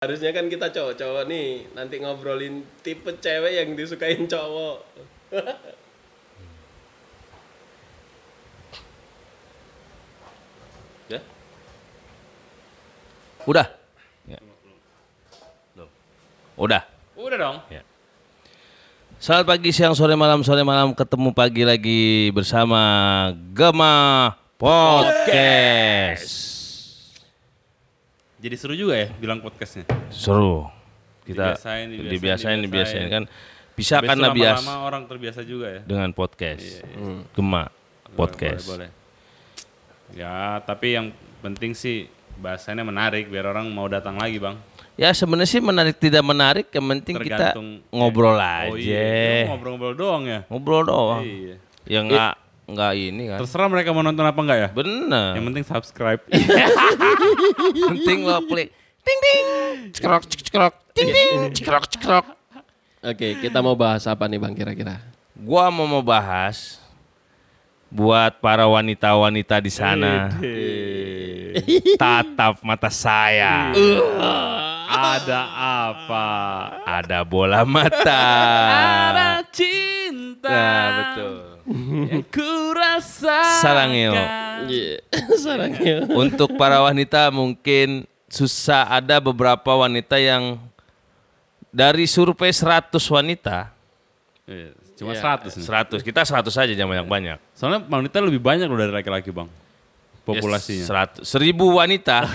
Harusnya kan kita cowok-cowok nih nanti ngobrolin tipe cewek yang disukain cowok. Ya? Udah. Ya. Udah. Udah dong. Selamat pagi, siang, sore, malam, sore, malam. Ketemu pagi lagi bersama Gema Podcast. Jadi seru juga ya bilang podcastnya. Seru. Kita Dibiasain, dibiasain, dibiasain, dibiasain, dibiasain. kan. Bisa karena bias lama-lama orang terbiasa juga ya. dengan podcast. Gema Podcast. Boleh, boleh. Ya, tapi yang penting sih bahasanya menarik biar orang mau datang lagi, Bang. Ya sebenarnya sih menarik tidak menarik, yang penting kita Tergantung ngobrol Oh aja. iya, ngobrol-ngobrol doang ya. Ngobrol doang. Iya. Ya enggak enggak ini kan. Terserah mereka mau nonton apa enggak ya. Bener. Yang penting subscribe. penting lo klik ting ting cekrok cekrok ting ting cekrok cekrok Oke, kita mau bahas apa nih Bang kira-kira? gua mau membahas buat para wanita-wanita di sana tatap mata saya Ada apa? ada bola mata Ada cinta. Nah betul Yang kurasa. Sarangil. Iya, sarangnya. untuk para wanita mungkin susah ada beberapa wanita yang dari survei 100 wanita Iya, Cuma Iya. 100 nih. 100 kita 100 saja jangan banyak-banyak Soalnya wanita lebih banyak loh dari laki-laki, Bang. Populasinya. Seratus, seribu wanita.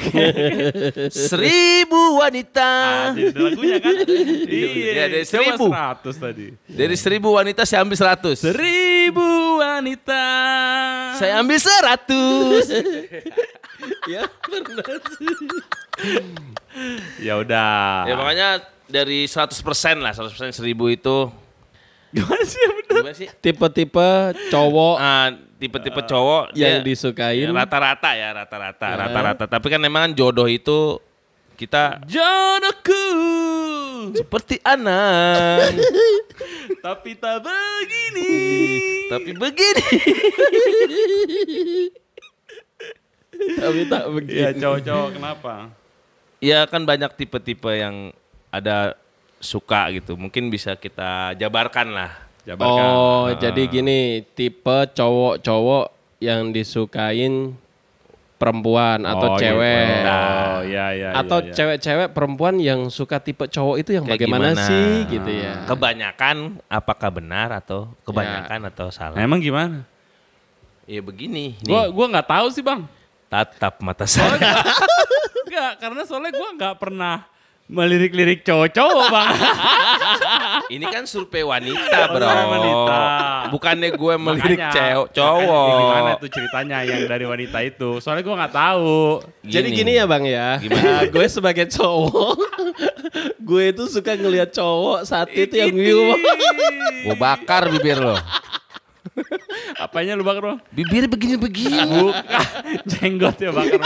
seribu wanita. Jadi ada lagunya kan? iya, Iya, dari coba seribu. 100 tadi. Dari seribu wanita saya ambil seratus. Seribu wanita. Saya ambil seratus. ya, benar sih. Ya udah. ya makanya dari 100% lah, 100% seribu itu. Gimana sih ya bener? Tipe-tipe cowok Ah, tipe-tipe cowok yang dia- disukain ya, rata-rata ya, rata-rata, rata-rata. Tapi kan memang jodoh itu kita Jodohku. seperti anak, Tapi tak begini. tapi begini. tapi tak Ya begitu. cowok-cowok kenapa? Ya kan banyak tipe-tipe yang ada suka gitu. Mungkin bisa kita jabarkan lah. Jabarkan. Oh, jadi gini, tipe cowok-cowok yang disukain perempuan atau Oh, cewek. gitu. Oh, iya iya. atau iya, iya. cewek-cewek perempuan yang suka tipe cowok itu yang Kayak bagaimana gimana? sih gitu ya. Kebanyakan apakah benar atau kebanyakan atau salah? Nah, emang gimana? Ya begini, nih. Gua gua nggak tahu sih, Bang. tatap mata saya. Enggak, karena soalnya gua nggak pernah melirik-lirik cowok-cowok, Bang. Ini kan survei wanita, bro. wanita. Bukannya gue melirik cewek, cowok. Gimana tuh ceritanya yang dari wanita itu? Soalnya gua nggak tahu. Jadi gini ya bang ya, Gimana? Gue sebagai cowok, gue itu suka ngelihat cowok saat itu yang view. Gue bakar bibir lo. Apanya lu bakar, Bang? Bibir begini-begini. Bukan. Jenggot ya bakar.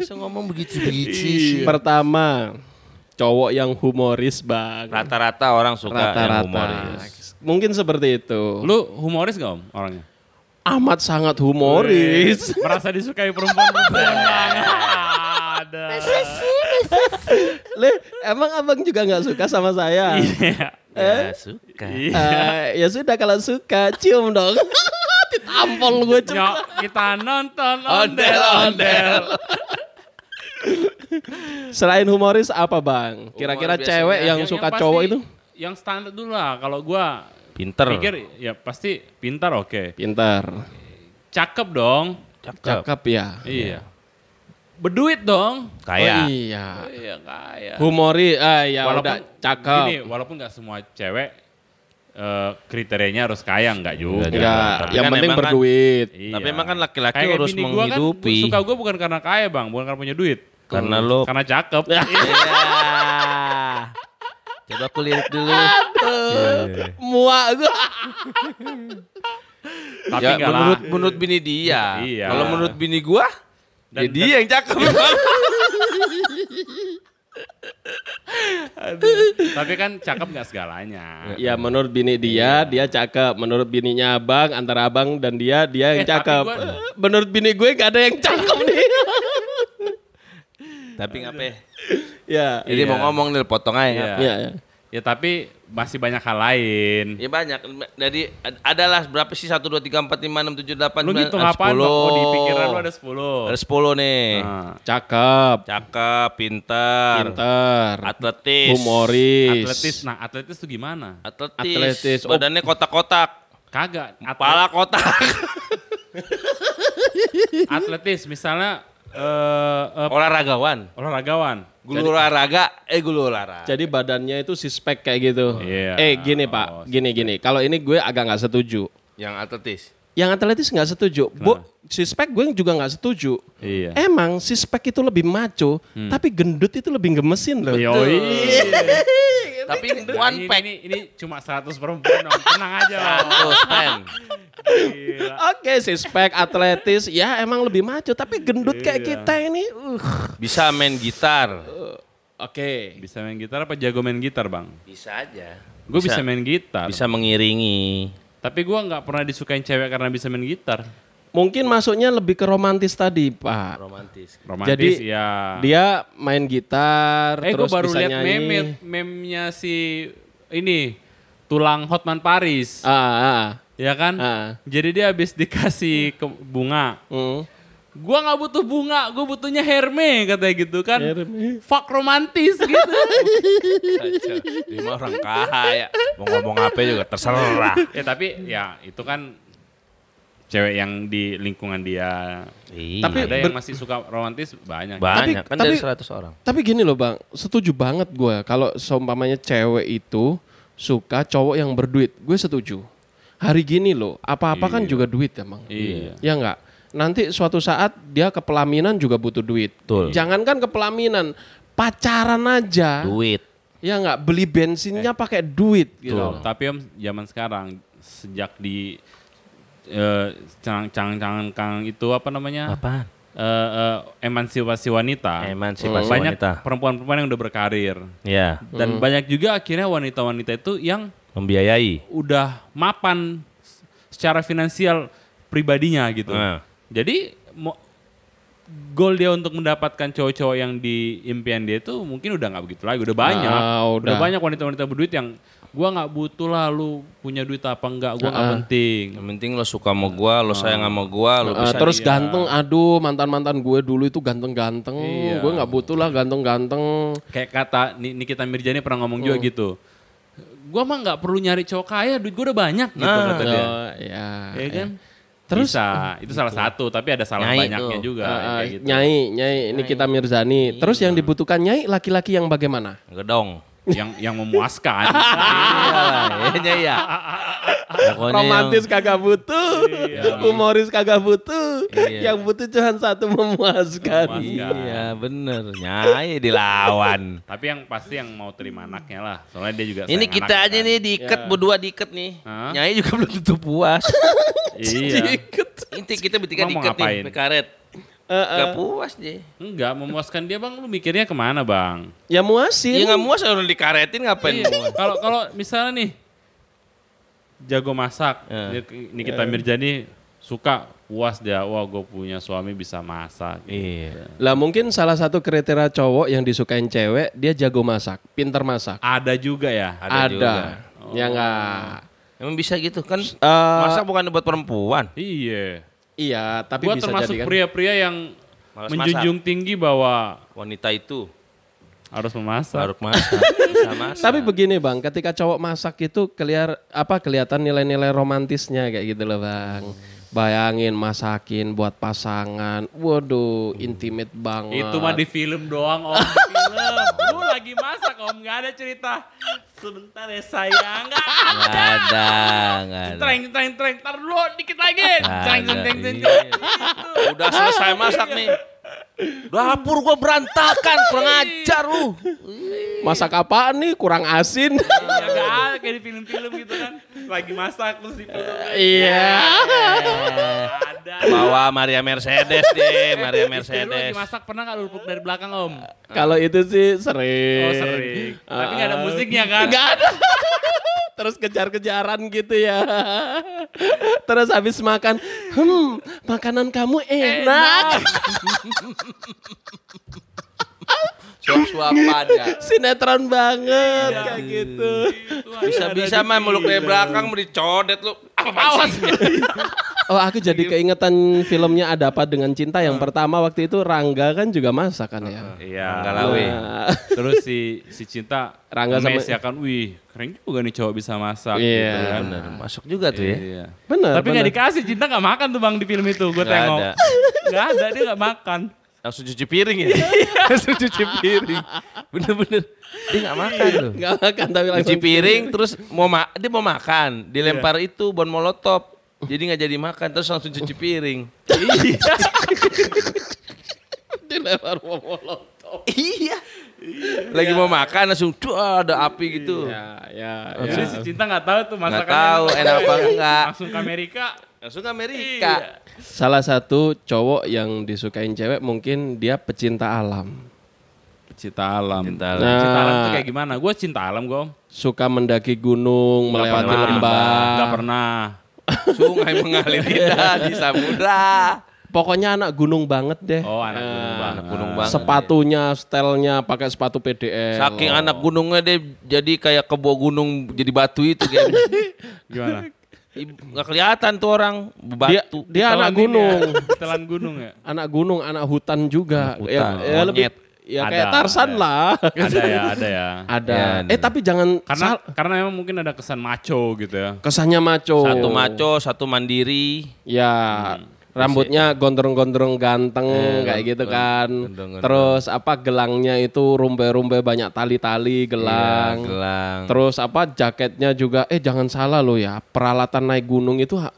Bisa ngomong begitu-begitu Iya. sih. Pertama, cowok yang humoris bang. Rata-rata orang suka yang Rata-rata. humoris. Mungkin seperti itu. Lu humoris gak om orangnya? Amat sangat humoris. Merasa disukai perempuan-perempuan banget. Ada. Le, emang abang juga nggak suka sama saya? Iya. Ya, suka. Eh, ya sudah kalau suka cium dong. Ditampol gue cium. Nyok, kita nonton ondel-ondel. Selain humoris apa bang? Kira-kira Humor cewek biasanya yang, Yang- suka yang cowok itu? Yang standar dulu lah. Kalau gua Pinter. pikir ya pasti pintar oke. Pintar, Cakep dong. Cakep. cakep ya. Iya. Berduit dong. Kaya. Oh, iya. Iya kaya. Humoris, ah ya Walaupun udah cakep. Gini, walaupun nggak semua cewek eh, kriterianya harus kaya nggak juga. Enggak, Tapi yang kan penting kan- berduit. Iya. Tapi emang kan laki-laki harus bini gua menghidupi. Kan, suka gue bukan karena kaya bang, bukan karena punya duit. Karena lo- Karena cakep. Iya. Coba aku lirik dulu. Muak gue. Tapi ya, enggak lah. menurut menurut bini dia. Iya. Kalau menurut bini gua, ya Dan- dia yang cakep. Tapi kan cakep nggak segalanya. Ya menurut bini dia, dia cakep. Menurut bininya abang, antara abang dan dia, dia yang Eh, cakep. gua- Menurut bini gue gak ada yang cakep nih. Tapi ngapain? Ya. Jadi mau ngomong nih potong aja. Iya. Iya, iya. Ya tapi masih banyak hal lain. Ya banyak. Jadi ad- adalah berapa sih? 1, 2, 3, 4, 5, 6, 7, 8, Lu 9, gitu ngapain bang? Oh di pikiran lu ada 10. Ada 10 nih. Nah, Cakep, Cakep, pintar, pinter, atletis. humoris. atletis, nah atletis tuh gimana? Atletis. Atletis. Oh. Badannya kotak-kotak. Kagak. Atlet- Kepala kotak. atletis misalnya eh eh, Olahragawan. olahragawan. Guru olahraga, eh guru olahraga. Jadi badannya itu sispek kayak gitu. Iya. Eh gini Oh, pak, gini gini. Kalau ini gue agak nggak setuju. Yang atletis. Yang atletis nggak setuju. Bu, sispek gue juga nggak setuju. Iya. Emang sispek itu lebih maco, tapi gendut itu lebih gemesin loh. Yoi. Tapi ini Nah, one ini, pack. ini, ini cuma 100 perempuan dong. Tenang aja Bang. Tuh, pen. Gila. Oke, sispek, atletis, ya emang lebih maco. Tapi gendut kayak Iya. kita ini, uh. Bisa main gitar. Oke. Bisa main gitar apa jago main gitar bang? Bisa aja. Gue bisa, main gitar. Bisa mengiringi. Tapi gue nggak pernah disukain cewek karena bisa main gitar. Mungkin masuknya lebih ke romantis tadi, Pak. Romantis. Romantis Jadi, ya. Dia main gitar, eh gue terus baru bisa lihat nyanyi. meme meme-nya si ini tulang Hotman Paris. Ah, ah. Ya kan? Ah. Jadi dia habis dikasih ke bunga. Hmm. Gua nggak butuh bunga, gue butuhnya Herme katanya gitu kan. Herme. Fuck romantis gitu. Dia mah orang kaya. Mau ngomong apa juga terserah. ya tapi ya itu kan cewek yang di lingkungan dia. Iya. Tapi Ada yang masih suka romantis banyak. banyak Tapi- kan tapi- dari 100 orang. Tapi gini loh bang, setuju banget gue kalau seumpamanya cewek itu suka cowok yang berduit, gue setuju. Hari gini loh, apa-apa kan juga duit emang. Iya. Ya enggak? Nanti suatu saat dia ke pelaminan juga butuh duit. Betul. Jangankan ke pelaminan, pacaran aja. Duit. Ya enggak, beli bensinnya pakai duit gitu. Tuh, Tapi om zaman sekarang sejak di eh, cang-cang itu apa namanya? Apaan? Eh, eh, emansipasi wanita. Emansipasi banyak wanita. perempuan-perempuan yang udah berkarir. Ya, Dan banyak juga akhirnya wanita-wanita itu yang membiayai. udah mapan secara finansial pribadinya gitu. Nah. Jadi mo- goal dia untuk mendapatkan cowok-cowok yang di impian dia itu mungkin udah nggak begitu lagi, udah banyak. Ah, udah. banyak wanita-wanita berduit yang gua nggak butuh lah lu punya duit apa enggak, gua nggak penting. Yang penting lo suka sama gua, lo sayang sama gua, lo Eh, bisa terus ganteng, aduh mantan-mantan gue dulu itu ganteng-ganteng. Iya. Gue nggak butuh lah ganteng-ganteng. Kayak kata Ni- Nikita Mirjani pernah ngomong juga Hmm. gitu. Gua mah nggak perlu nyari cowok kaya, duit gua udah banyak gitu Nah. kata dia. Oh, ya. Ya kan? Terus- Bisa, itu salah satu, tapi ada salah Nyai banyaknya tuh. juga Ah, ah, kayak gitu. Nyai, nyai, ini kita Mirzani. Terus yang dibutuhkan nyai laki-laki yang bagaimana? gedong. Yang yang memuaskan. Iya, ya. Pokoknya Romantis kagak butuh, humoris kagak butuh. Iya. Yang butuh cuma satu memuaskan. yang- Iya, bener. Nyai dilawan. Tapi yang pasti yang mau terima anaknya lah. Soalnya dia juga Ini kita aja kan. nih diikat, berdua diikat nih. Hah? Nyai juga belum tentu puas. Iya. Inti kita bertiga diikat nih, karet. Eh, Gak puas dia. Enggak, memuaskan dia bang, lu mikirnya ke mana bang? Ya muasin. Iya nggak muas orang dikaretin ngapain Iya? Kalau kalau misalnya nih jago masak, Ya. dia- Nikita Mirjani suka puas dia, wah gue punya suami bisa masak. Iya. Lah mungkin salah satu kriteria cowok yang disukain cewek, dia jago masak, pintar masak. Ada juga ya. Ada juga. Ya enggak? Emang bisa gitu kan? Eh, Masa bukan buat perempuan? Iya. Iya, tapi Gua bisa termasuk jadi kan. pria-pria yang Malas menjunjung tinggi bahwa Wanita itu harus memasak. harus masak, bisa masak. Tapi begini bang, ketika cowok masak itu keliar apa kelihatan nilai-nilai romantisnya kayak gitu loh bang. Bayangin masakin buat pasangan, waduh intimate banget. Itu mah di film doang om. Di film. Lu lagi masak om, nggak ada cerita. Sebentar ya sayang. Nggak Nggak ada. ada, nggak ada. Treng, treng, treng. Tar dulu dikit lagi. Treng, ada, treng, treng, treng. Udah selesai masak nih. Dapur gua berantakan, kurang ajar lu. Masak apaan nih? Kurang asin. Ya nggak ada kayak di film-film gitu kan. Lagi masak terus di Iya. Ada. Bawa Maria Mercedes deh, Maria Istri lu Mercedes. lagi masak pernah nggak lu peluk dari belakang om? Kalau itu sih sering. Oh sering. Tapi nggak ada musiknya kan? Nggak ada. Terus kejar-kejaran gitu ya. Terus habis makan, hmm, makanan kamu enak. Suap-suapan ya. Sinetron banget kayak gitu. Bisa-bisa mah meluk dari belakang mau dicodet lu. Apa sih? Oh aku jadi keingetan filmnya ada apa dengan cinta yang pertama waktu itu Rangga kan juga masak kan ya. Iya. Enggak lawe. Nah, Terus si si Cinta Rangga sama- ya kan, wih keren juga nih cowok bisa masak Iya. gitu kan. Bener, masuk juga tuh ya. Iya. bener. Tapi nggak dikasih Cinta nggak makan tuh bang di film itu, gue Nggak tengok. ada. Nggak ada dia nggak makan. Langsung cuci piring ya. Langsung cuci piring. Bener-bener. Dia gak makan loh. Nggak makan tapi Cuci langsung piring terus mau ma dia mau makan, dilempar itu bon molotov. Jadi nggak jadi makan terus langsung cuci piring. dilempar molotov. iya. Lagi mau makan langsung tuh ada api gitu. Ya, ya, Jadi ya. si Cinta nggak tahu tuh Nggak masakannya. tahu enak apa enggak. Langsung ke Amerika. Langsung ke Amerika. Salah satu cowok yang disukain cewek mungkin dia pecinta alam. Cinta alam. Cinta alam. Cinta alam Nah. tuh kayak gimana? Gue cinta alam gue. Suka mendaki gunung, melewati pernah. lembah. Gak pernah. Sungai mengalir indah di samudra. Pokoknya anak gunung banget deh. Oh anak gunung banget. Anak gunung banget. Sepatunya, setelnya pakai sepatu PDL. Saking anak gunungnya dia jadi kayak kebo gunung jadi batu itu kayak Gimana? Nggak kelihatan tuh orang Dia, batu. dia anak Telan ini gunung. ya, Telan gunung ya? anak gunung, anak hutan juga. Anak ya, hutan, ya lebih monyet. ya Ada, kayak Tarsan ada. lah. Ada ya, ada ya. Ada. Ya, eh tapi jangan Karena sal- karena memang mungkin ada kesan macho gitu ya. kesannya maco. Satu maco, satu mandiri. Ya, rambutnya gondrong-gondrong ganteng kayak gitu kan. gondrong-gondrong. Terus apa gelangnya itu rumbai-rumbai banyak tali-tali gelang. Iya, gelang. Terus apa jaketnya juga eh jangan salah lo ya, peralatan naik gunung itu ha-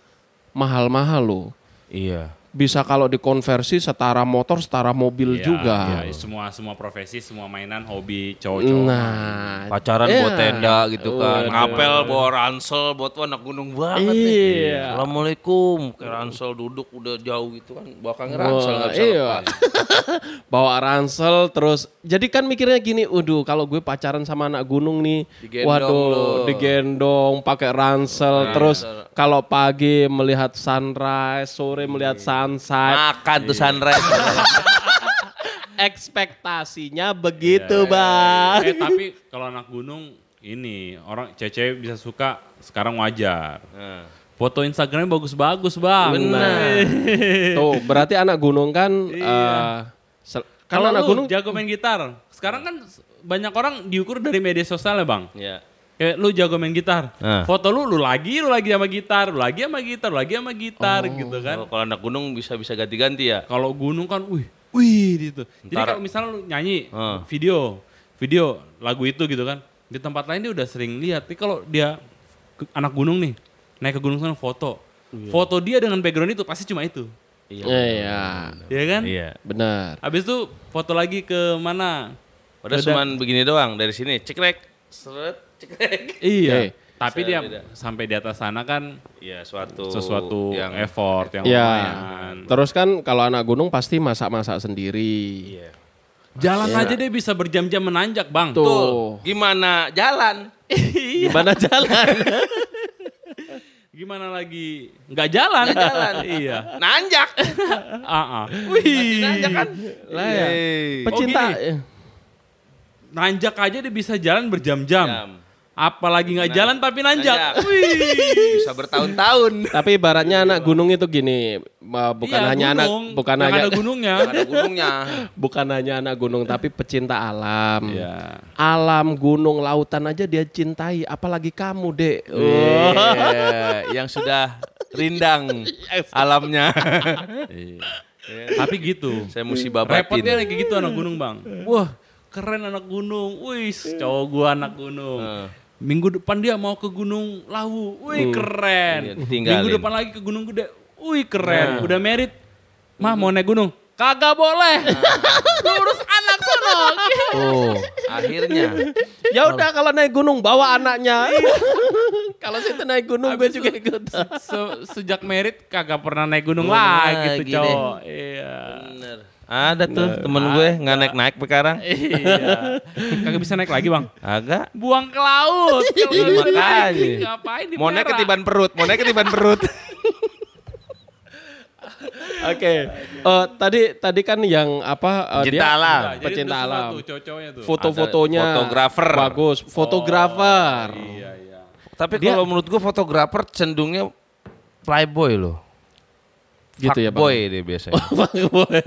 mahal-mahal lo. Iya. Bisa kalau dikonversi setara motor, setara mobil Iya, juga. iya, semua semua profesi, semua mainan, hobi cowok-cowok. Nah, Pacaran Iya. buat tenda gitu kan. Ngapel bawa ransel buat anak gunung banget nih. Iya. Assalamualaikum. Kayak ransel duduk udah jauh gitu kan. Belakangnya ransel nggak bisa iya. bawa ransel terus jadi kan mikirnya gini, waduh kalau gue pacaran sama anak gunung nih, Digendong waduh lo. Nah, digendong pakai ransel terus kalau pagi melihat sunrise, sore melihat Iya. Sunset, Makan tuh sunrise. ekspektasinya begitu, Iya, Bang. Eh tapi kalau anak gunung ini orang cewek bisa suka sekarang wajar. Nah. Foto Instagramnya bagus-bagus bang. Benar. Tuh, berarti anak gunung kan eh, sel- kan Kalau anak lu gunung jago main gitar, sekarang kan banyak orang diukur dari media sosial ya bang. Iya. Kayak lu jago main gitar, Nah. foto lu lu lagi lu lagi sama gitar, lu lagi sama gitar, lu lagi sama gitar gitu kan. Kalau- Kalau anak gunung bisa bisa ganti-ganti ya. Kalau gunung kan, wih, wih gitu. Jadi Ntar- kalau misalnya lu nyanyi Ah. video, video lagu itu gitu kan, di tempat lain dia udah sering lihat. Tapi kalau dia ke- anak gunung nih, naik ke gunung sana foto, foto dia dengan background itu pasti cuma itu, Iya, ya kan? Iya. benar. Habis itu foto lagi ke mana? Udah Udah. cuman begini doang dari sini. Cekrek. Seret. Cekrek. Iya. Oke. Tapi Bisa dia beda. sampai di atas sana kan Iya, suatu sesuatu yang effort yang Ya, lumayan. terus kan kalau anak gunung pasti masak-masak sendiri. Iya. Jalan aja dia bisa berjam-jam menanjak, Bang. Tuh. Tuh, gimana jalan? Gimana jalan? Gimana lagi nggak jalan? Nggak jalan. iya. Nanjak. Ah, ah. Masih nanjak kan? Lah ya. Yeay. Pecinta. Oh, gini. Nanjak aja dia bisa jalan berjam-jam. Apalagi nggak jalan tapi nanjak. Nanjak. Wih. Bisa bertahun-tahun. Tapi ibaratnya anak gunung itu gini, bukan Iya, hanya anak bukan Yang hanya ada gunungnya. Ada gunungnya. bukan hanya anak gunung tapi pecinta alam. Iya. Alam, gunung, lautan aja dia cintai, apalagi kamu, Dek. Iya, yang sudah rindang alamnya. Tapi gitu. Saya musibah Repotnya batin. kayak gitu anak gunung, Bang. Wah, keren anak gunung. Wih, cowok gua anak gunung. Heeh. Minggu depan dia mau ke Gunung Lawu. Wih, keren. Iya, ditinggalin. Minggu depan lagi ke Gunung Gede. Wih, keren. Udah merit. Mah mau naik gunung? Kagak boleh. Lu urus anak sono. Tuh. Akhirnya. Ya udah kalau naik gunung bawa anaknya. kalau situ naik gunung gue juga ikut. se- sejak merit kagak pernah naik gunung lagi tuh cowok. Iya. Bener. Ada tuh temen gue nggak naik-naik sekarang. Iya. Kagak bisa naik lagi, Bang. Agak. Buang ke laut. Iya, makanya. naik, Ngapain di Mau naik ketiban perut, mau naik ketiban perut. Oke. Eh, tadi tadi kan yang apa Pecinta dia alam. Nah, jadi pecinta alam. Foto-fotonya fotografer. bagus, fotografer. Iya, iya. Tapi Dia- kalau menurut gua fotografer cenderungnya playboy loh. Gitu ya, Bang. Fuckboy dia biasanya. Fuckboy.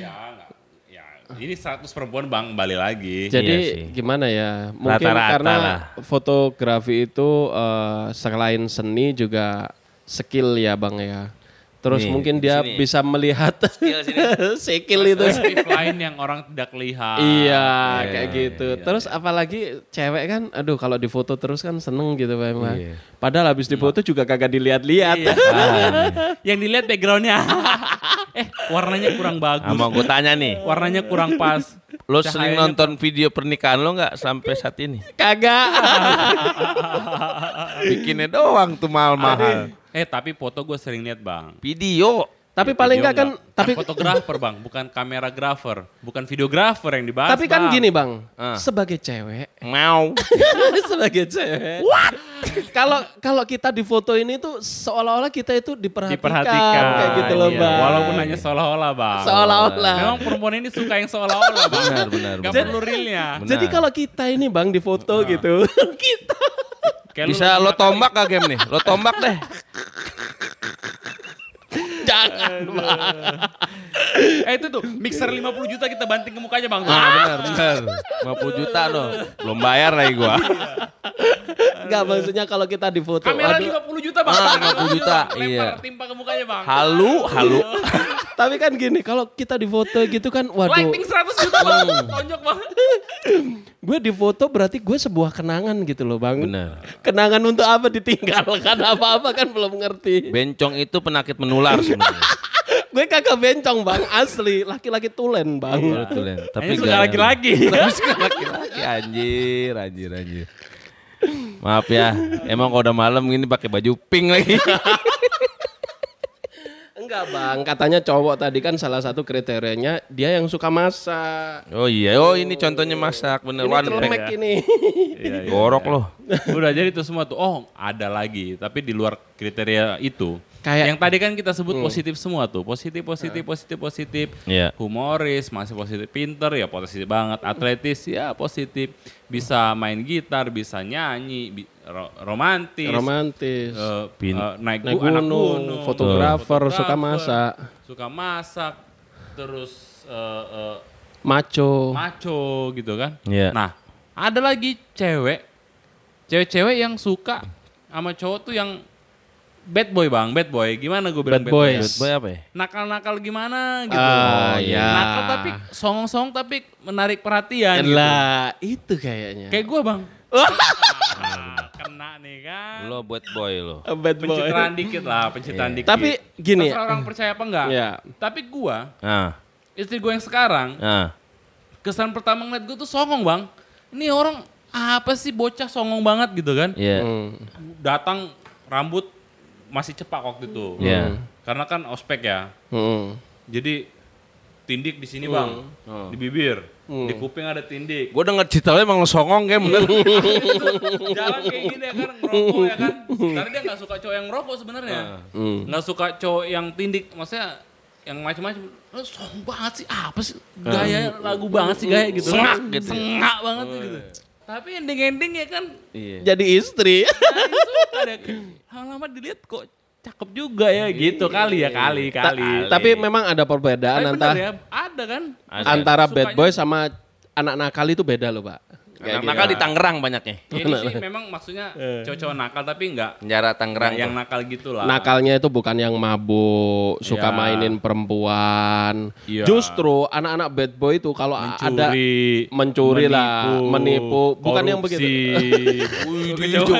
Ya, enggak. Ya, ini 100 perempuan Bang, balik lagi. Jadi Iya sih. gimana ya? Mungkin Rata-rata karena lah. fotografi itu eh, selain seni juga skill ya, Bang ya. Terus Nih, mungkin di dia sini. bisa melihat skill itu. Perspektif lain yang orang tidak lihat. Iya, Iya, kayak gitu. Terus apalagi cewek kan, aduh kalau difoto terus kan seneng gitu Pak Emma. Iya. Padahal habis difoto juga kagak dilihat-lihat. Iya. yang dilihat backgroundnya. eh, warnanya kurang bagus. Sama gue tanya nih, Warnanya kurang pas. lo sering Cahayanya nonton video pernikahan lo nggak sampai saat ini? kagak. Bikinnya doang tuh mahal-mahal. Eh, tapi foto gue sering lihat Bang. Video. tapi paling Video enggak kan, nggak. tapi fotografer Bang, bukan kameragrafer, bukan videografer yang dibahas. tapi kan Bang. gini Bang, Ah. sebagai cewek, Mau. sebagai cewek. What? Kalau kalau kita di foto ini tuh seolah-olah kita itu diperhatikan, diperhatikan kayak gitu loh Iya, Bang. Walaupun hanya seolah-olah Bang. Seolah-olah. Memang perempuan ini suka yang seolah-olah Bang. Benar, benar, Gak benar. perlu realnya. Benar. Jadi kalau kita ini Bang di foto gitu, kita Kayak lu Bisa lagi lo tombak gak game nih? Lo tombak deh. jangan. Eh itu tuh, mixer 50 juta kita banting ke mukanya Bang. Ah, benar, benar. 50 juta lo. Belum bayar lagi gua. Enggak maksudnya kalau kita di foto. Kamera aduh, 50 juta Bang. Ah, 50 juta, iya. timpa ke mukanya Bang. Halu, halu. Tapi kan gini, kalau kita di foto gitu kan, waduh, Lighting 100 juta Bang. Tonjok Bang. Gue di foto berarti gue sebuah kenangan gitu loh bang. Benar. Kenangan untuk apa ditinggalkan apa-apa kan belum ngerti. Bencong itu penyakit menular sebenarnya. gue kagak bencong bang, asli. Laki-laki tulen bang. Betul, Len. Tapi Ini suka laki-laki. Tapi suka laki-laki anjir, anjir, anjir. Maaf ya, emang kalau udah malam gini pakai baju pink lagi. Enggak bang, katanya cowok tadi kan salah satu kriterianya dia yang suka masak. Oh iya, oh ini contohnya masak bener Ini one celemek pack. ini. Gorok loh. Udah jadi itu semua tuh. Oh, ada lagi. Tapi di luar kriteria itu. Kayak- yang tadi kan kita sebut positif semua tuh. Positif, positif, positif, positif. Iya. Humoris, masih positif. Pinter ya positif banget. Atletis ya positif. Bisa main gitar, bisa nyanyi, bi- ro- romantis. Romantis. Pin- eh, naik, Naik gu- anak gunung, gunung, fotografer, suka fotografer, masak. Suka masak. Terus eh, eh, Maco. maco gitu kan. Iya. Nah, ada lagi cewek, cewek-cewek yang suka sama cowok tuh yang bad boy bang, bad boy. Gimana gue bilang Bad bad, boy? boys. ya? Boy apa ya? Nakal-nakal gimana gitu. Ah, iya. Nakal tapi songong-songong tapi menarik perhatian. gitu. Lah, itu kayaknya. Kayak gue bang. Ah, kena nih kan. Lo buat boy lo. A bad boy. Pencitraan dikit lah, pencitraan dikit. Tapi gini, orang percaya apa enggak. Iya. Tapi gue, Nah, istri gue yang sekarang, nah. kesan pertama ngeliat gue tuh songong bang. Ini orang apa sih bocah songong banget gitu kan. Iya. Hmm. Datang rambut masih cepak waktu itu. Iya. Karena kan ospek ya. Hmm. Jadi tindik di sini bang, di bibir, di kuping ada tindik. Gue denger cerita lo emang lo songong kayak bener. Jalan kayak gini ya kan, ngerokok ya kan. Karena dia nggak suka cowok yang ngerokok sebenarnya. Hmm. Nggak suka cowok yang tindik, maksudnya yang macam-macam. Lo song banget sih, apa sih gaya lagu banget sih gaya gitu. Sengak gitu. Sengak banget tuh gitu. Tapi ending-ending ya kan Iya. Jadi istri. Suka deh. Lama-lama dilihat kok cakep juga ya gitu kali ya kali kali. Tapi memang ada perbedaan antara ya, ada kan? Ada. antara bad Sukanya- boy sama anak nakal itu beda loh, Pak. Anak gitu. nakal di Tangerang banyaknya. Ya, ini sih memang maksudnya cowok-cowok nakal tapi enggak Penjara Tangerang. yang tuh. nakal gitu lah. Nakalnya itu bukan yang mabuk, suka Iya. mainin perempuan. Iya. Justru anak-anak bad boy itu kalau ada mencuri, mencuri lah, menipu. Bukan yang begitu. Wih, juga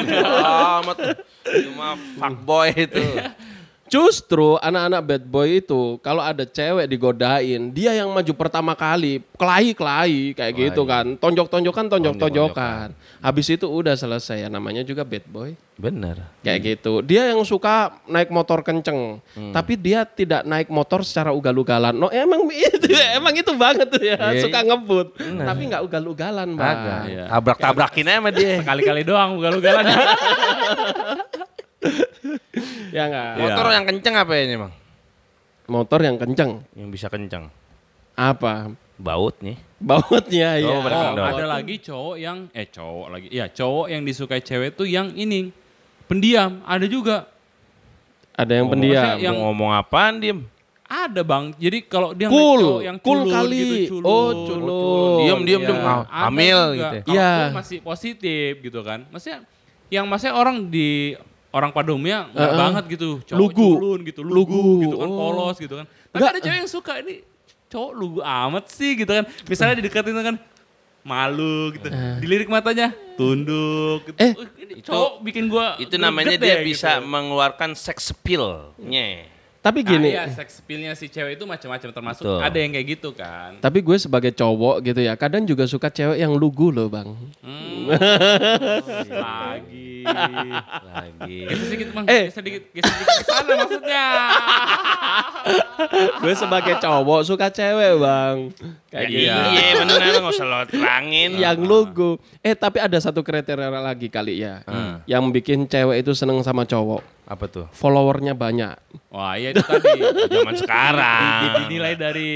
amat. Cuma fuckboy itu. Justru anak-anak bad boy itu kalau ada cewek digodain, dia yang maju pertama kali, kelahi-kelahi kayak gitu kan. Tonjok-tonjokan, tonjok-tonjokan. Habis itu udah selesai ya namanya juga bad boy. Bener. Kayak gitu. Dia yang suka naik motor kenceng, tapi dia tidak naik motor secara ugal-ugalan. No, emang itu emang itu banget tuh ya, Iya, suka ngebut. Tapi nggak ugal-ugalan, Bang. Agak. Iya. Tabrak-tabrakin aja sama dia. Sekali-kali doang ugal-ugalan. Ya enggak. Iya. Motor yang kenceng apa ya ini, Bang? Motor yang kenceng. yang bisa kencang. Apa? Baut nih. Bautnya ya. Oh, Oh, Doang. ada lagi cowok yang eh cowok lagi. Iya, cowok yang disukai cewek tuh yang ini pendiam, ada juga. Ada yang Oh, pendiam. yang- Mau ngomong apaan diem? Ada, Bang. Jadi kalau dia Cool. yang Cool kali. gitu, culun. Oh, culun. Diem, diem, Iya. diem. Ah, Ada Hamil gitu. ya. Kalau Iya. masih positif gitu kan. Maksudnya yang maksudnya orang di orang pada umumnya enggak Uh-uh. banget gitu. Cowok Lugu. culun gitu, lugu, Lugu. gitu kan, Oh. polos gitu kan. Tapi Enggak. ada cewek yang suka ini cowok lugu amat sih gitu kan. Misalnya dideketin kan malu gitu. Dilirik matanya tunduk gitu. Eh. Uh, ini cowok bikin gua Itu namanya dia deh, bisa gitu. mengeluarkan sex appeal-nya. Tapi gini, iya, sex appeal-nya si cewek itu macam-macam termasuk Betul. ada yang kayak gitu kan. tapi gue sebagai cowok gitu ya, kadang juga suka cewek yang lugu loh bang. Hmm. Lagi. Lagi. Geser sedikit bang, Eh. geser sedikit, geser sedikit ke sana maksudnya. gue sebagai cowok suka cewek bang. Kayak gitu. Iya. Iya bener nggak usah lo terangin. Yang lugu. Eh tapi ada satu kriteria lagi kali ya, Hmm. yang bikin cewek itu seneng sama cowok. Apa tuh? Followernya banyak. Wah iya itu tadi. Zaman sekarang. Di- Dinilai dari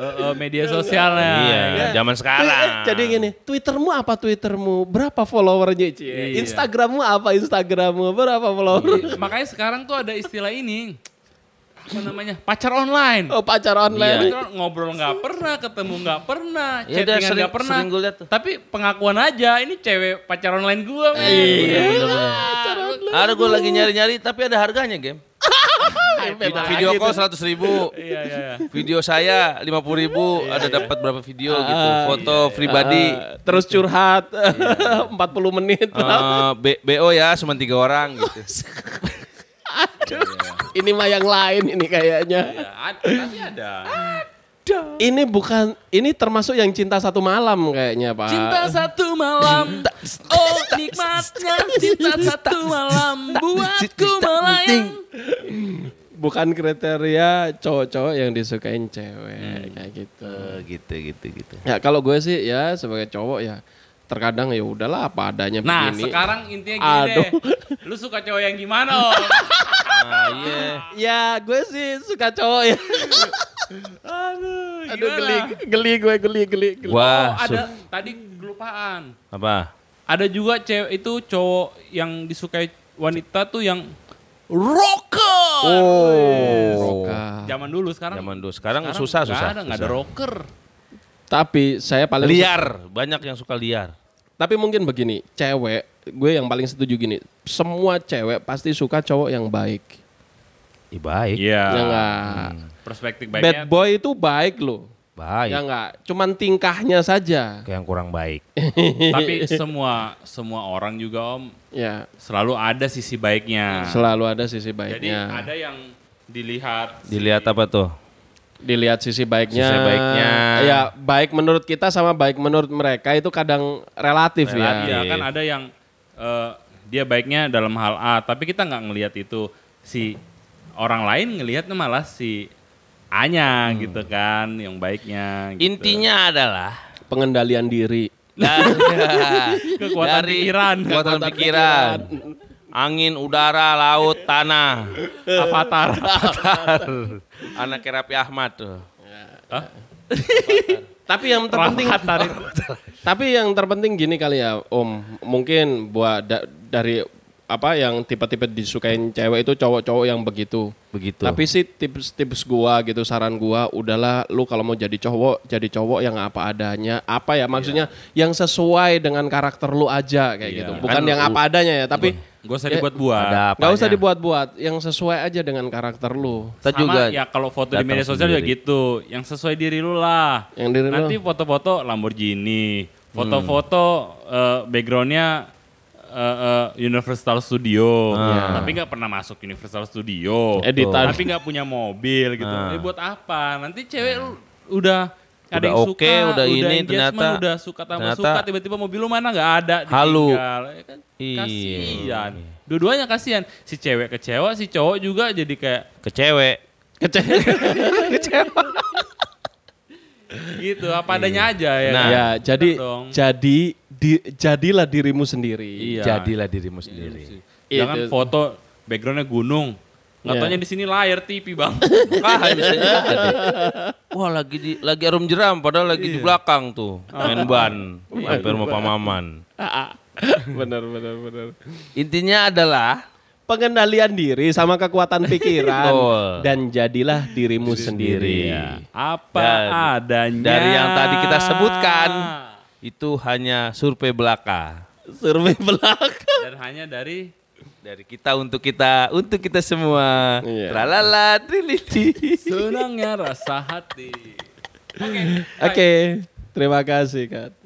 eh, eh, media sosialnya. Iya, ya. zaman sekarang. Eh, Jadi gini, Twittermu apa Twittermu? Berapa followernya Cie? Iya. Instagrammu apa Instagrammu? Berapa follower? Makanya sekarang tuh ada istilah ini. Apa namanya? Pacar online. Oh pacar online. Pacar ngobrol nggak pernah, ketemu nggak pernah, Iya, udah chattingan sering- nggak pernah. sering liat tuh. Tapi pengakuan aja, ini cewek pacar online gua. men. Iya. Ada gue lagi nyari-nyari tapi ada harganya game. Beda Video lagi call tuh. seratus ribu. Iya, iya, iya. Video saya lima puluh ribu. Ada dapat berapa video gitu. Foto pribadi. Ah, terus curhat 40 menit. Eh, B- BO ya cuma tiga orang gitu. Ini mah yang lain ini kayaknya. Ya, ada, tapi ada. Ini bukan ini termasuk yang cinta satu malam kayaknya, Pak. Cinta satu malam, oh nikmatnya cinta satu malam buatku melayang. Bukan kriteria cowok-cowok yang disukain cewek kayak gitu. Eh, gitu gitu gitu. Ya kalau gue sih ya sebagai cowok ya terkadang ya udahlah apa adanya Nah begini. sekarang intinya gini Aduh. deh, lu suka cowok yang gimana om? Nah, iya. Ya gue sih suka cowok ya. Aduh, Aduh geli, geli gue geli geli. geli. Oh, Wah, ada su- tadi kelupaan. apa? Ada juga cewek itu cowok yang disukai wanita tuh yang rocker. Oh. Roka. Zaman dulu sekarang. Zaman dulu. Sekarang, sekarang susah susah. Ada nggak ada susah. rocker. Tapi saya paling Liar, banyak yang suka liar. Tapi mungkin begini, cewek, gue yang paling setuju gini, semua cewek pasti suka cowok yang baik. Ih, baik. Iya. Ya enggak? Perspektif Bad baiknya. boy itu baik loh. Baik. Ya enggak? Cuman tingkahnya saja. Kayak yang kurang baik. Tapi semua semua orang juga om Ya, selalu ada sisi baiknya. selalu ada sisi Jadi baiknya. ada yang dilihat. si- Dilihat apa tuh? Dilihat sisi baiknya. Sisi baiknya. Ya, baik menurut kita sama baik menurut mereka itu kadang relatif, Relatif. ya. Iya kan ada yang eh, dia baiknya dalam hal A, tapi kita nggak ngelihat itu si orang lain ngelihatnya malah si A-nya gitu kan, yang baiknya. Gitu. Intinya adalah Pengendalian diri. dari, Kekuatan dari pikiran. Kekuatan pikiran. Angin, udara, laut, tanah. Avatar. Anak Rapi Ahmad tuh. Hah? Tapi yang terpenting Avatar. Tapi yang terpenting gini kali ya, Om. Mungkin buat da- dari apa yang tipe-tipe disukain cewek itu cowok-cowok yang begitu. Begitu. Tapi sih tips-tips gua gitu, saran gua, udahlah lu kalau mau jadi cowok, jadi cowok yang apa adanya. Apa ya maksudnya yang sesuai dengan karakter lu aja kayak Iya. gitu. Bukan Kan yang lu- apa adanya ya, tapi Gak usah Ya, dibuat-buat. ada nggak usah dibuat-buat, yang sesuai aja dengan karakter lu. Sama juga ya kalau foto di media sosial juga gitu, yang sesuai diri lu lah. Yang diri lu. Nanti foto-foto Lamborghini, foto-foto eh, backgroundnya eh, eh, Universal Studio, Ah. tapi nggak pernah masuk Universal Studio, Editan. tapi nggak punya mobil gitu. Ah. Eh, buat apa? Nanti cewek lu udah ada Udah yang oke, suka, udah ini, engagement, ternyata- udah suka tambah ternyata- suka, tiba-tiba mobil lu mana nggak ada, Halu. ditinggal. Ya kan? Iya. Kasian. Dua-duanya kasihan. Si cewek kecewa, si cowok juga jadi kayak ke cewek. gitu apa adanya aja ya. Nah, kan? ya, jadi jadi di- jadilah dirimu sendiri. Iya. Jadilah dirimu sendiri. Jangan Itu. foto backgroundnya gunung, Nggak Iya. taunya di sini layar TV bang. Bisa jadi. Wah lagi di lagi arum jeram padahal lagi di belakang tuh main ban hampir rumah Pak Maman. benar benar benar. Intinya adalah Pengendalian diri sama kekuatan pikiran dan jadilah dirimu sendiri. Apa Dan adanya. dari yang tadi kita sebutkan itu hanya survei belaka Survei belakang. Dan hanya dari dari kita untuk kita untuk kita semua. Iya. Tralala trilili. senangnya rasa hati. Oke, terima kasih Kak.